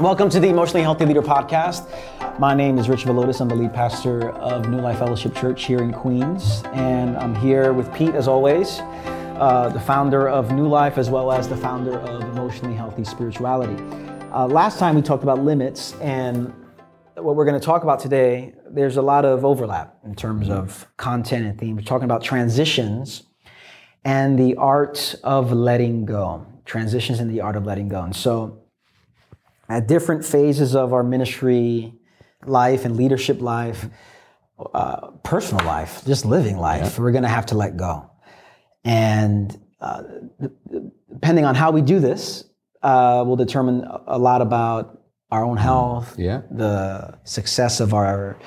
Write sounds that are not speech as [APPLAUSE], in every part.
Welcome to the Emotionally Healthy Leader podcast. My name is Rich Villodas. I'm the lead pastor of New Life Fellowship Church here in Queens. And I'm here with Pete, as always, uh, the founder of New Life, as well as the founder of Emotionally Healthy Spirituality. Uh, last time we talked about limits, and what we're going to talk about today, there's a lot of overlap in terms of content and theme. We're talking about transitions and the art of letting go. Transitions and the art of letting go. And so, at different phases of our ministry life and leadership life, uh, personal life, just living life, we're going to have to let go. And uh, depending on how we do this, uh, will determine a lot about our own health, Yeah. the success of our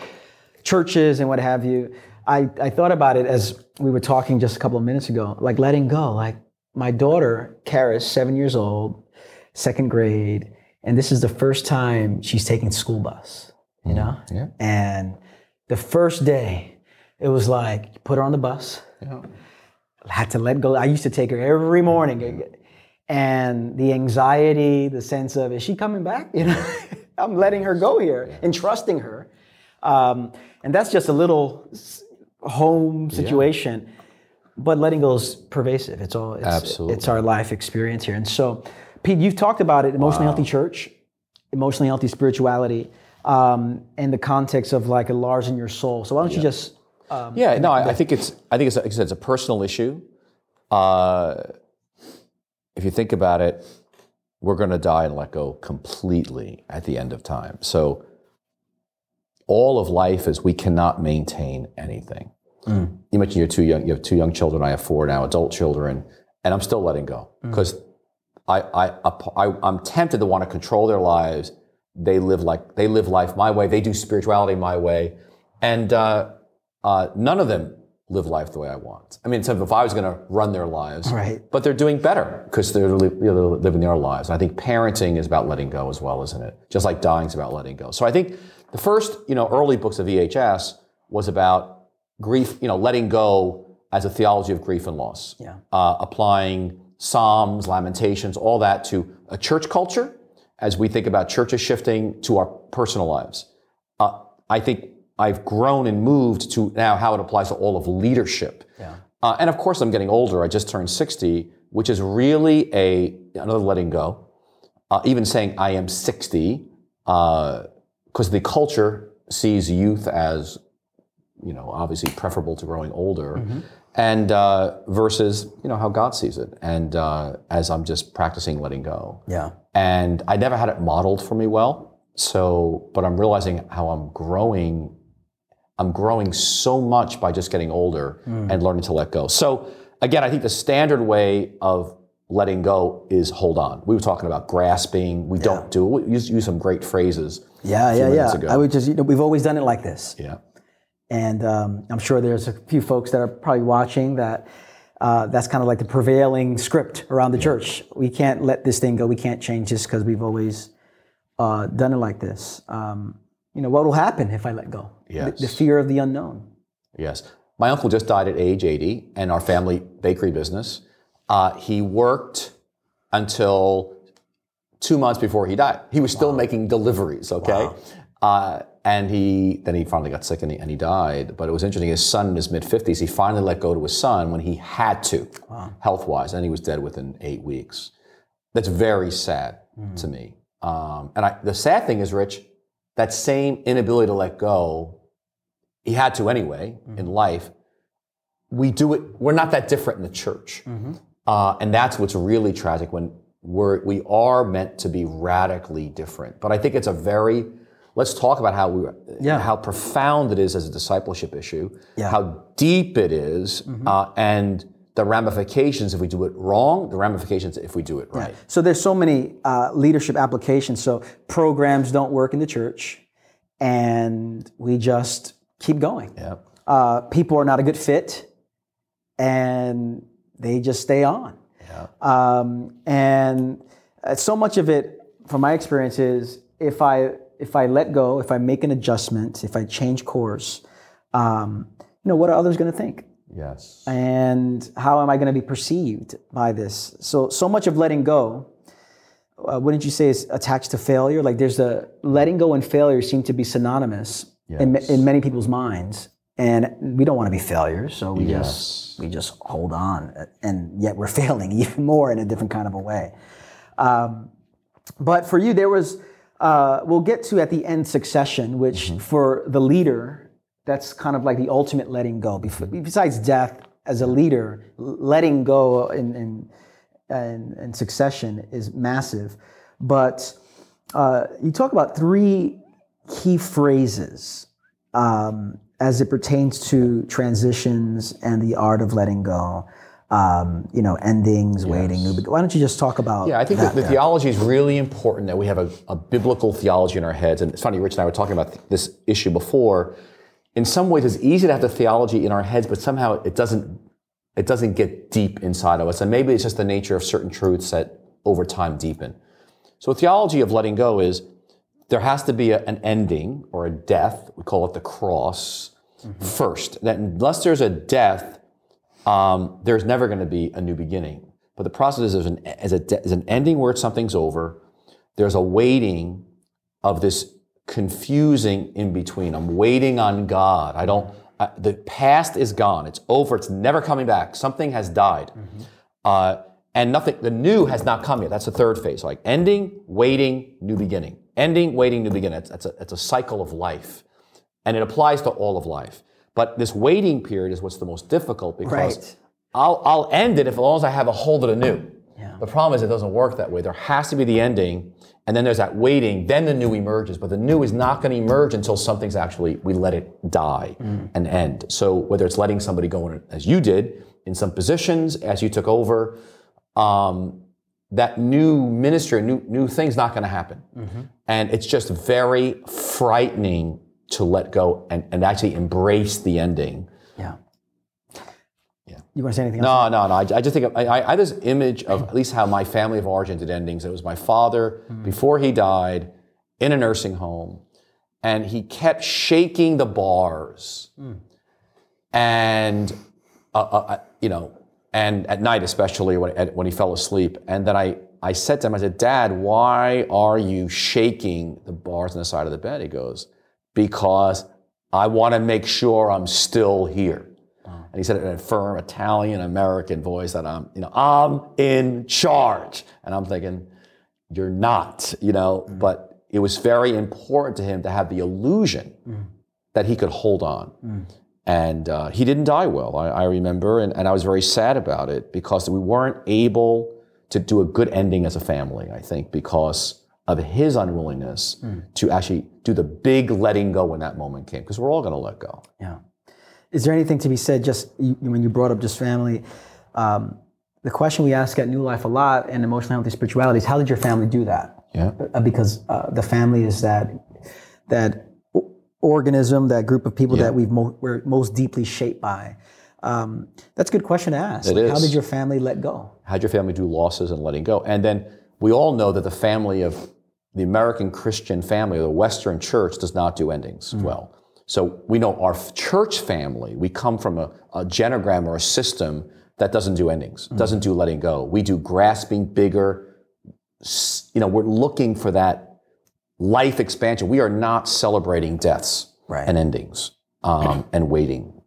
churches, and what have you. I, I thought about it as we were talking just a couple of minutes ago, like letting go. Like my daughter, Karis, seven years old, second grade, and this is the first time she's taking school bus, you know? Yeah. And the first day, it was like, put her on the bus, Yeah. had to let go. I used to take her every morning. And the anxiety, the sense of, is she coming back? [LAUGHS] You know, I'm letting her go here and trusting her. Um, and that's just a little home situation. But letting go is pervasive. It's all, it's, Absolutely. it's our life experience here. And so, Pete, you've talked about it, emotionally healthy church, emotionally healthy spirituality, um, in the context of like a large in your soul. So why don't you just um, Yeah, no, I, I think it's I think it's, like I said, it's a personal issue. Uh, if you think about it, we're going to die and let go completely at the end of time. So all of life is we cannot maintain anything. You mentioned you're two young. You have two young children. I have four now, adult children, and I'm still letting go because I, I, I, I'm tempted to want to control their lives. They live like they live life my way. They do spirituality my way, and uh, uh, none of them live life the way I want. I mean, so if I was going to run their lives, Right. but they're doing better because they're, li- you know, they're living their lives. I think parenting is about letting go as well, isn't it? Just like dying is about letting go. So I think the first, you know, early books of EHS was about grief, you know, letting go as a theology of grief and loss. Yeah. Uh, applying Psalms, Lamentations, all that to a church culture as we think about churches shifting to our personal lives. Uh, I think I've grown and moved to now how it applies to all of leadership. Yeah. Uh, and of course, I'm getting older. I just turned 60, which is really a another letting go. Uh, even saying I am 60, because the culture sees youth as, you know, obviously preferable to growing older, and uh, versus you know how God sees it. And uh, as I'm just practicing letting go, Yeah. and I never had it modeled for me well. So, but I'm realizing how I'm growing. I'm growing so much by just getting older and learning to let go. So, again, I think the standard way of letting go is hold on. We were talking about grasping. We don't do it. We use, use some great phrases. Yeah, a few yeah, yeah. ago. I would just, you know, we've always done it like this. Yeah. And um, I'm sure there's a few folks that are probably watching that uh, that's kind of like the prevailing script around the church. We can't let this thing go. We can't change this because we've always uh, done it like this. Um, you know, what will happen if I let go? The- Yes. The, fear of the unknown. Yes. My uncle just died at age 80 and our family bakery business. Uh, he worked until two months before he died. He was still making deliveries, okay? Uh, and he then he finally got sick and he, and he died. But it was interesting. His son in his mid 50s, he finally let go to his son when he had to, health wise, and he was dead within eight weeks. That's very sad to me. Um, and I, the sad thing is, Rich, that same inability to let go he had to anyway in life. We do it. We're not that different in the church, uh, and that's what's really tragic when we're we are meant to be radically different. But I think it's a very let's talk about how we Yeah. how profound it is as a discipleship issue, Yeah. how deep it is, uh, and the ramifications if we do it wrong, the ramifications if we do it right. So there's so many uh, leadership applications. So programs don't work in the church, and we just keep going. Yeah. Uh, people are not a good fit, and they just stay on. Yeah. Um, and uh, so much of it, from my experience, is if I if I let go, if I make an adjustment, if I change course, um, you know, what are others going to think? Yes. and how am I going to be perceived by this? So, so much of letting go, uh, wouldn't you say is attached to failure? Like there's a letting go and failure seem to be synonymous in, in many people's minds, and we don't want to be failures, so we Yes. just we just hold on, and yet we're [LAUGHS] failing even more in a different kind of a way. Um, but for you, there was uh, we'll get to at the end succession, which for the leader, that's kind of like the ultimate letting go. Besides death, as a leader, letting go in, in and, and succession is massive. But uh, you talk about three key phrases um, as it pertains to transitions and the art of letting go. Um, you know, endings, waiting, new. Why don't you just talk about? Yeah, I think that the theology is really important that we have a, a biblical theology in our heads. And it's funny, Rich and I were talking about th- this issue before. In some ways, it's easy to have the theology in our heads, but somehow it doesn't it doesn't get deep inside of us. And maybe it's just the nature of certain truths that over time deepen. So, theology of letting go is there has to be a- an ending or a death. We call it the cross first. That unless there's a death, um, there's never going to be a new beginning. But the process is an, is, a, is an ending where something's over. There's a waiting of this confusing in between. I'm waiting on God. I don't. I, the past is gone. It's over. It's never coming back. Something has died, uh, and nothing. The new has not come yet. That's the third phase. Like ending, waiting, new beginning. Ending, waiting, new beginning. It's, it's, a, it's a cycle of life, and it applies to all of life. But this waiting period is what's the most difficult because Right. I'll, I'll end it if as long as I have a hold of the new. Yeah. The problem is it doesn't work that way. There has to be the ending, and then there's that waiting, then the new emerges. But the new is not going to emerge until something's actually, we let it die and end. So whether it's letting somebody go in, as you did, in some positions, as you took over, um, that new ministry, new, new thing's not going to happen. And it's just very frightening to let go and, and actually embrace the ending. Yeah. Yeah. You want to say anything else? No, no, no. I, I just think I, I I had this image of at least how my family of origin did endings. It was my father before he died in a nursing home, and he kept shaking the bars, and uh, uh, uh, you know, and at night especially when at, when he fell asleep. And then I I said to him, I said, Dad, why are you shaking the bars on the side of the bed? He goes, Because I want to make sure I'm still here. And he said it in a firm Italian American voice that I'm, you know, I'm in charge. And I'm thinking, you're not, you know, mm-hmm. but it was very important to him to have the illusion mm. that he could hold on. Mm. And uh, he didn't die well, I, I remember. And, and I was very sad about it because we weren't able to do a good ending as a family, I think, because of his unwillingness to actually do the big letting go when that moment came, because we're all going to let go. Yeah. Is there anything to be said? Just you, when you brought up just family, um, the question we ask at New Life a lot in emotional healthy spirituality is, how did your family do that? Yeah. Uh, because uh, the family is that that organism, that group of people that we've mo- we're most deeply shaped by. Um, that's a good question to ask. It Like, How is. did your family let go? how'd your family do losses and letting go? And then we all know that the family of the American Christian family, the Western church, does not do endings well. So we know our church family, we come from a, a genogram or a system that doesn't do endings, doesn't do letting go. We do grasping bigger. You know, we're looking for that life expansion. We are not celebrating deaths Right. and endings um, [CLEARS THROAT] and waiting.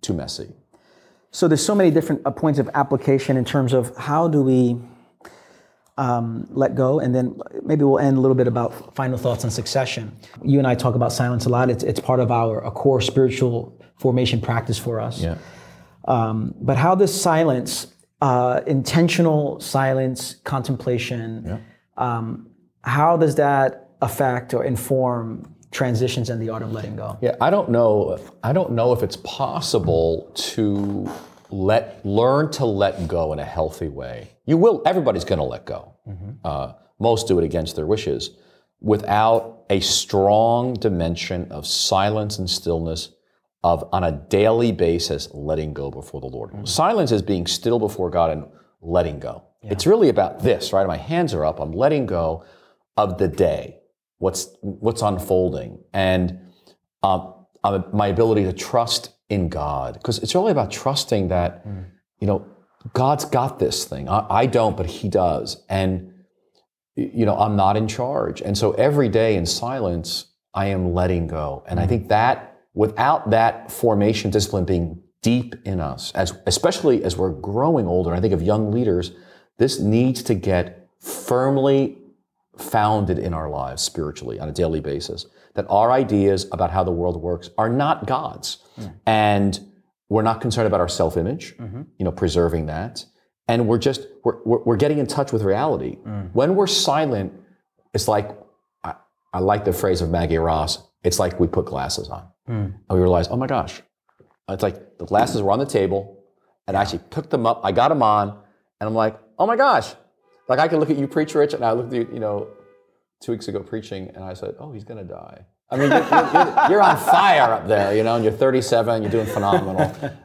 Too messy. So there's so many different uh, points of application in terms of how do we um, let go, and then maybe we'll end a little bit about final thoughts on succession. You and I talk about silence a lot. It's, it's part of our a core spiritual formation practice for us. Yeah. Um, but how does silence, uh, intentional silence, contemplation, um, how does that affect or inform transitions and the art of letting go? Yeah, I don't know. I don't know if it's possible to let learn to let go in a healthy way. You will. Everybody's going to let go. Uh, most do it against their wishes, without a strong dimension of silence and stillness. Of on a daily basis, letting go before the Lord. Silence is being still before God and letting go. It's really about this, right? My hands are up. I'm letting go of the day, what's what's unfolding, and um, my ability to trust in God, because it's really about trusting that, you know, God's got this thing. I, I don't, but He does, and you know, I'm not in charge. And so every day in silence, I am letting go. And I mm. think that without that formation discipline being deep in us, as especially as we're growing older, I think of young leaders, this needs to get firmly founded in our lives spiritually on a daily basis. That our ideas about how the world works are not God's. Hmm. And we're not concerned about our self-image, mm-hmm. you know, preserving that. And we're just, we're, we're, we're getting in touch with reality. Mm. When we're silent, it's like, I, I like the phrase of Maggie Ross, it's like we put glasses on. Hmm. And we realize, oh my gosh, it's like the glasses were on the table, and I actually picked them up. I got them on, and I'm like, oh my gosh, like I can look at you preach, Rich, and I look at you, you know, two weeks ago preaching, and I said, oh, he's gonna die. I mean, you're, you're, you're on fire up there, you know, and you're 37, you're doing phenomenal,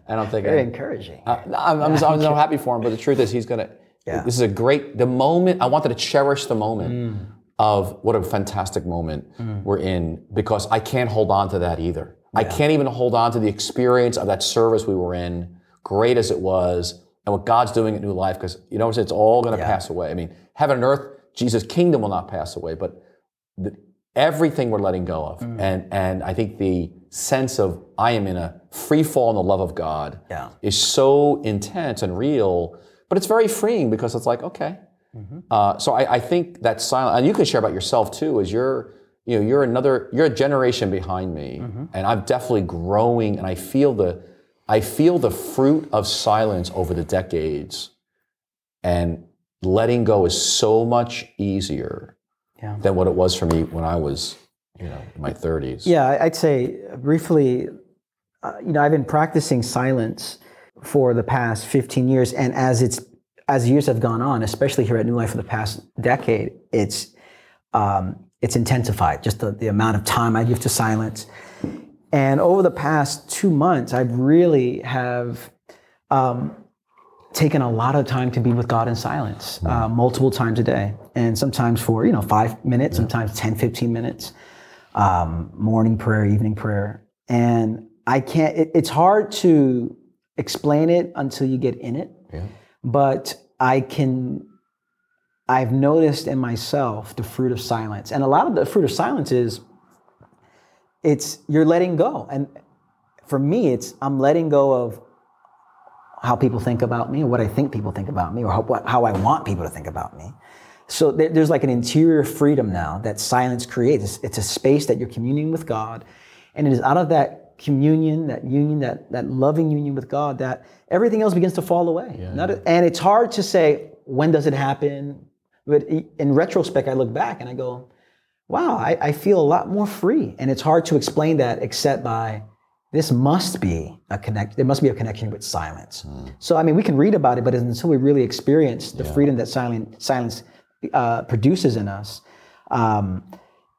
and I'm thinking, Very encouraging. uh, I'm, I'm, I'm so happy for him, but the truth is, he's gonna. Yeah. This is a great. The moment I wanted to cherish the moment of what a fantastic moment we're in because I can't hold on to that either. I can't even hold on to the experience of that service we were in, great as it was, and what God's doing at New Life because you know it's all going to pass away. I mean, heaven and earth, Jesus' kingdom will not pass away, but the, everything we're letting go of, mm. and and I think the sense of I am in a free fall in the love of God Yeah. is so intense and real, but it's very freeing because it's like, okay. Mm-hmm. Uh, so I, I think that silent, and you can share about yourself too, is you're, you know, you're another, you're a generation behind me, mm-hmm. and I'm definitely growing, and I feel the, I feel the fruit of silence over the decades, and letting go is so much easier Yeah. than what it was for me when I was, you know, in my 30s. Yeah, I'd say briefly, uh, you know, I've been practicing silence for the past 15 years, and as it's as years have gone on, especially here at New Life for the past decade, it's um, it's intensified. Just the, the amount of time I give to silence, and over the past two months, I've really have um, taken a lot of time to be with God in silence, uh, multiple times a day, and sometimes for you know five minutes, sometimes 10, 15 minutes um, morning prayer, evening prayer. And I can't, it, it's hard to explain it until you get in it. Yeah. But I can, I've noticed in myself the fruit of silence. And a lot of the fruit of silence is it's you're letting go. And for me, it's I'm letting go of how people think about me, or what I think people think about me, or how, what, how I want people to think about me. So there, there's like an interior freedom now that silence creates. It's, it's a space that you're communing with God, and it is out of that communion, that union, that that loving union with God, that everything else begins to fall away. Not a- and it's hard to say when does it happen, but in retrospect, I look back and I go, wow, I, I feel a lot more free. And it's hard to explain that except by this must be a connect. There must be a connection with silence. So I mean, we can read about it, but until we really experience the freedom that silent, silence uh, produces in us, um,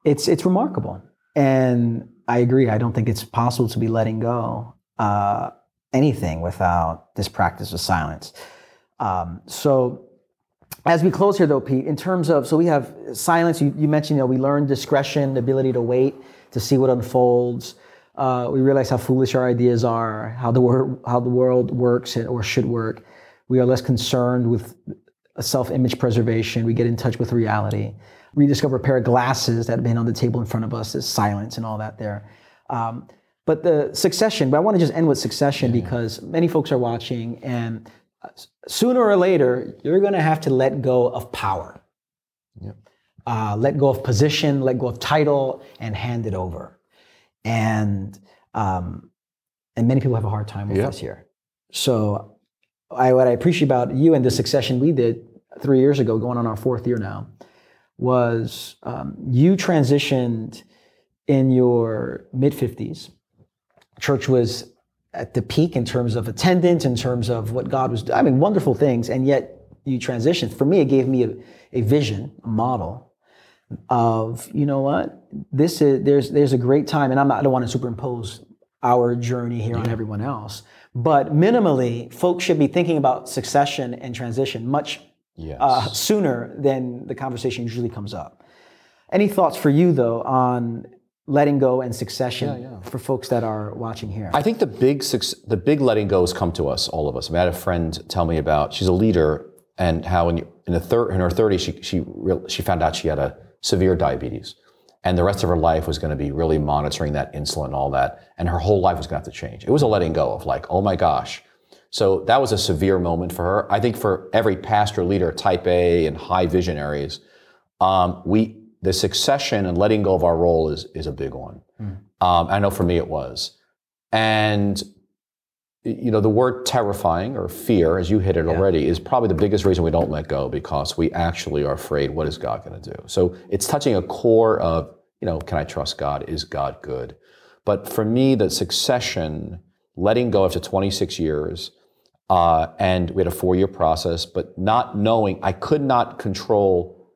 it's it's remarkable. And I agree. I don't think it's possible to be letting go uh, anything without this practice of silence. Um, so as we close here, though, Pete, in terms of, so we have silence. You, you mentioned, you know, we learn discretion, the ability to wait, to see what unfolds. Uh, we realize how foolish our ideas are, how the world, how the world works or should work. We are less concerned with self-image preservation. We get in touch with reality. We discover a pair of glasses that have been on the table in front of us. There's silence and all that there. Um, but the succession, but I want to just end with succession because many folks are watching, and sooner or later, you're going to have to let go of power. Uh, let go of position, let go of title, and hand it over. And um, and many people have a hard time with Yep. this here. So, I, what I appreciate about you and the succession we did three years ago, going on our fourth year now, was um, you transitioned in your mid 50s. Church was at the peak in terms of attendance, in terms of what God was doing. I mean, wonderful things. And yet you transitioned. For me, it gave me a, a vision, a model of, you know what, this is, there's, there's a great time. And I'm not, I don't want to superimpose our journey here on everyone else. But minimally, folks should be thinking about succession and transition much Yes. uh, sooner than the conversation usually comes up. Any thoughts for you though on letting go and succession for folks that are watching here? I think the big the big letting goes come to us, all of us. I, mean, I had a friend tell me about. She's a leader, and how in, in the third in her 30s she she real, she found out she had a severe diabetes, and the rest of her life was going to be really monitoring that insulin and all that, and her whole life was going to have to change. It was a letting go of like, oh my gosh. So that was a severe moment for her. I think for every pastor leader, type A and high visionaries, um, we the succession and letting go of our role is is a big one. Um, I know for me it was, and you know the word terrifying or fear, as you hit it already, is probably the biggest reason we don't let go because we actually are afraid. What is God going to do? So it's touching a core of you know, can I trust God? Is God good? But for me, the succession, letting go after 26 years, uh, and we had a four-year process, but not knowing, I could not control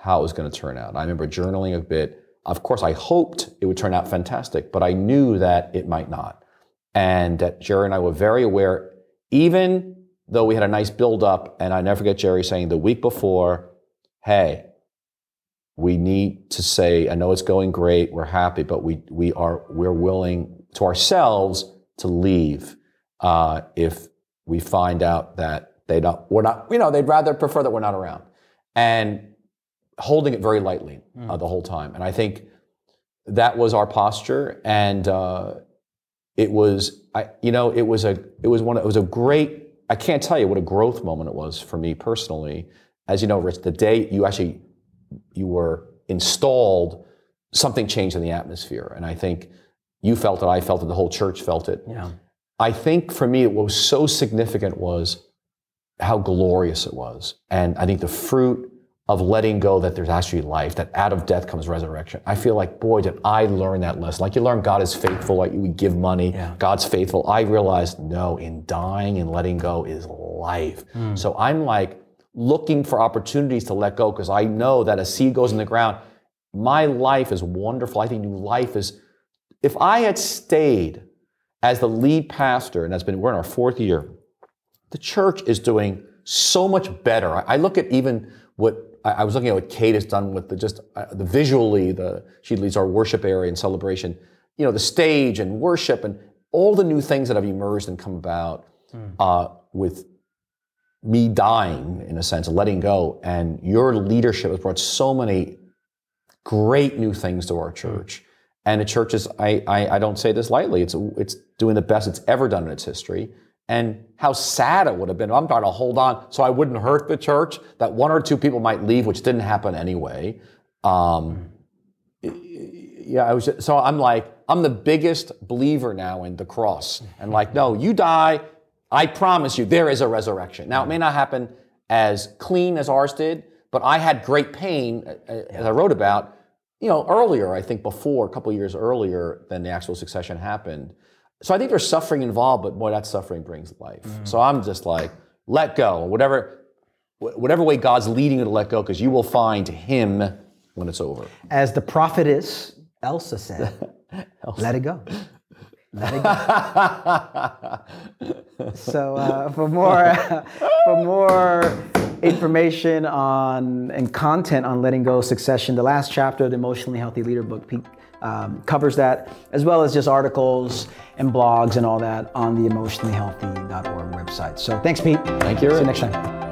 how it was going to turn out. I remember journaling a bit. Of course, I hoped it would turn out fantastic, but I knew that it might not. And that Geri and I were very aware, even though we had a nice build up, and I never forget Geri saying the week before, hey, we need to say, I know it's going great, we're happy, but we, we are, we're willing to ourselves to leave uh, if we find out that they don't, we're not, you know, they'd rather prefer that we're not around. And holding it very lightly uh, the whole time. And I think that was our posture. And uh, it was, I, you know, it was a, it was one, it was a great, I can't tell you what a growth moment it was for me personally. As you know, Rich, the day you actually, you were installed, something changed in the atmosphere. And I think you felt it, I felt it, the whole church felt it. Yeah. I think for me, what was so significant was how glorious it was. And I think the fruit of letting go that there's actually life, that out of death comes resurrection. I feel like, boy, did I learn that lesson. Like you learn God is faithful, like we give money, Yeah. God's faithful. I realized, no, in dying and letting go is life. Hmm. So I'm like looking for opportunities to let go because I know that a seed goes in the ground. My life is wonderful. I think new life is, if I had stayed as the lead pastor, and that's been, we're in our fourth year, the church is doing so much better. I, I look at even what I, I was looking at what Kate has done with the just uh, the visually the she leads our worship area and celebration. You know the stage and worship and all the new things that have emerged and come about uh, with me dying in a sense, letting go, and your leadership has brought so many great new things to our church. And the church is, I, I, I don't say this lightly, it's, it's doing the best it's ever done in its history. And how sad it would have been. I'm trying to hold on so I wouldn't hurt the church, that one or two people might leave, which didn't happen anyway. Um, yeah, I was so I'm like, I'm the biggest believer now in the cross. And like, no, you die, I promise you, there is a resurrection. Now, it may not happen as clean as ours did, but I had great pain, uh, uh, as I wrote about, you know, earlier, I think before, a couple years earlier than the actual succession happened. So I think there's suffering involved, but boy, that suffering brings life. So I'm just like, let go, whatever, whatever way God's leading you to let go, because you will find Him when it's over. As the prophetess Elsa said, [LAUGHS] let it go. Let it go. [LAUGHS] so uh, for more [LAUGHS] for more information on and content on letting go succession, the last chapter of the Emotionally Healthy Leader book Pete, um, covers that, as well as just articles and blogs and all that on the emotionallyhealthy.org website. So thanks, Pete. Thank you, See you next time.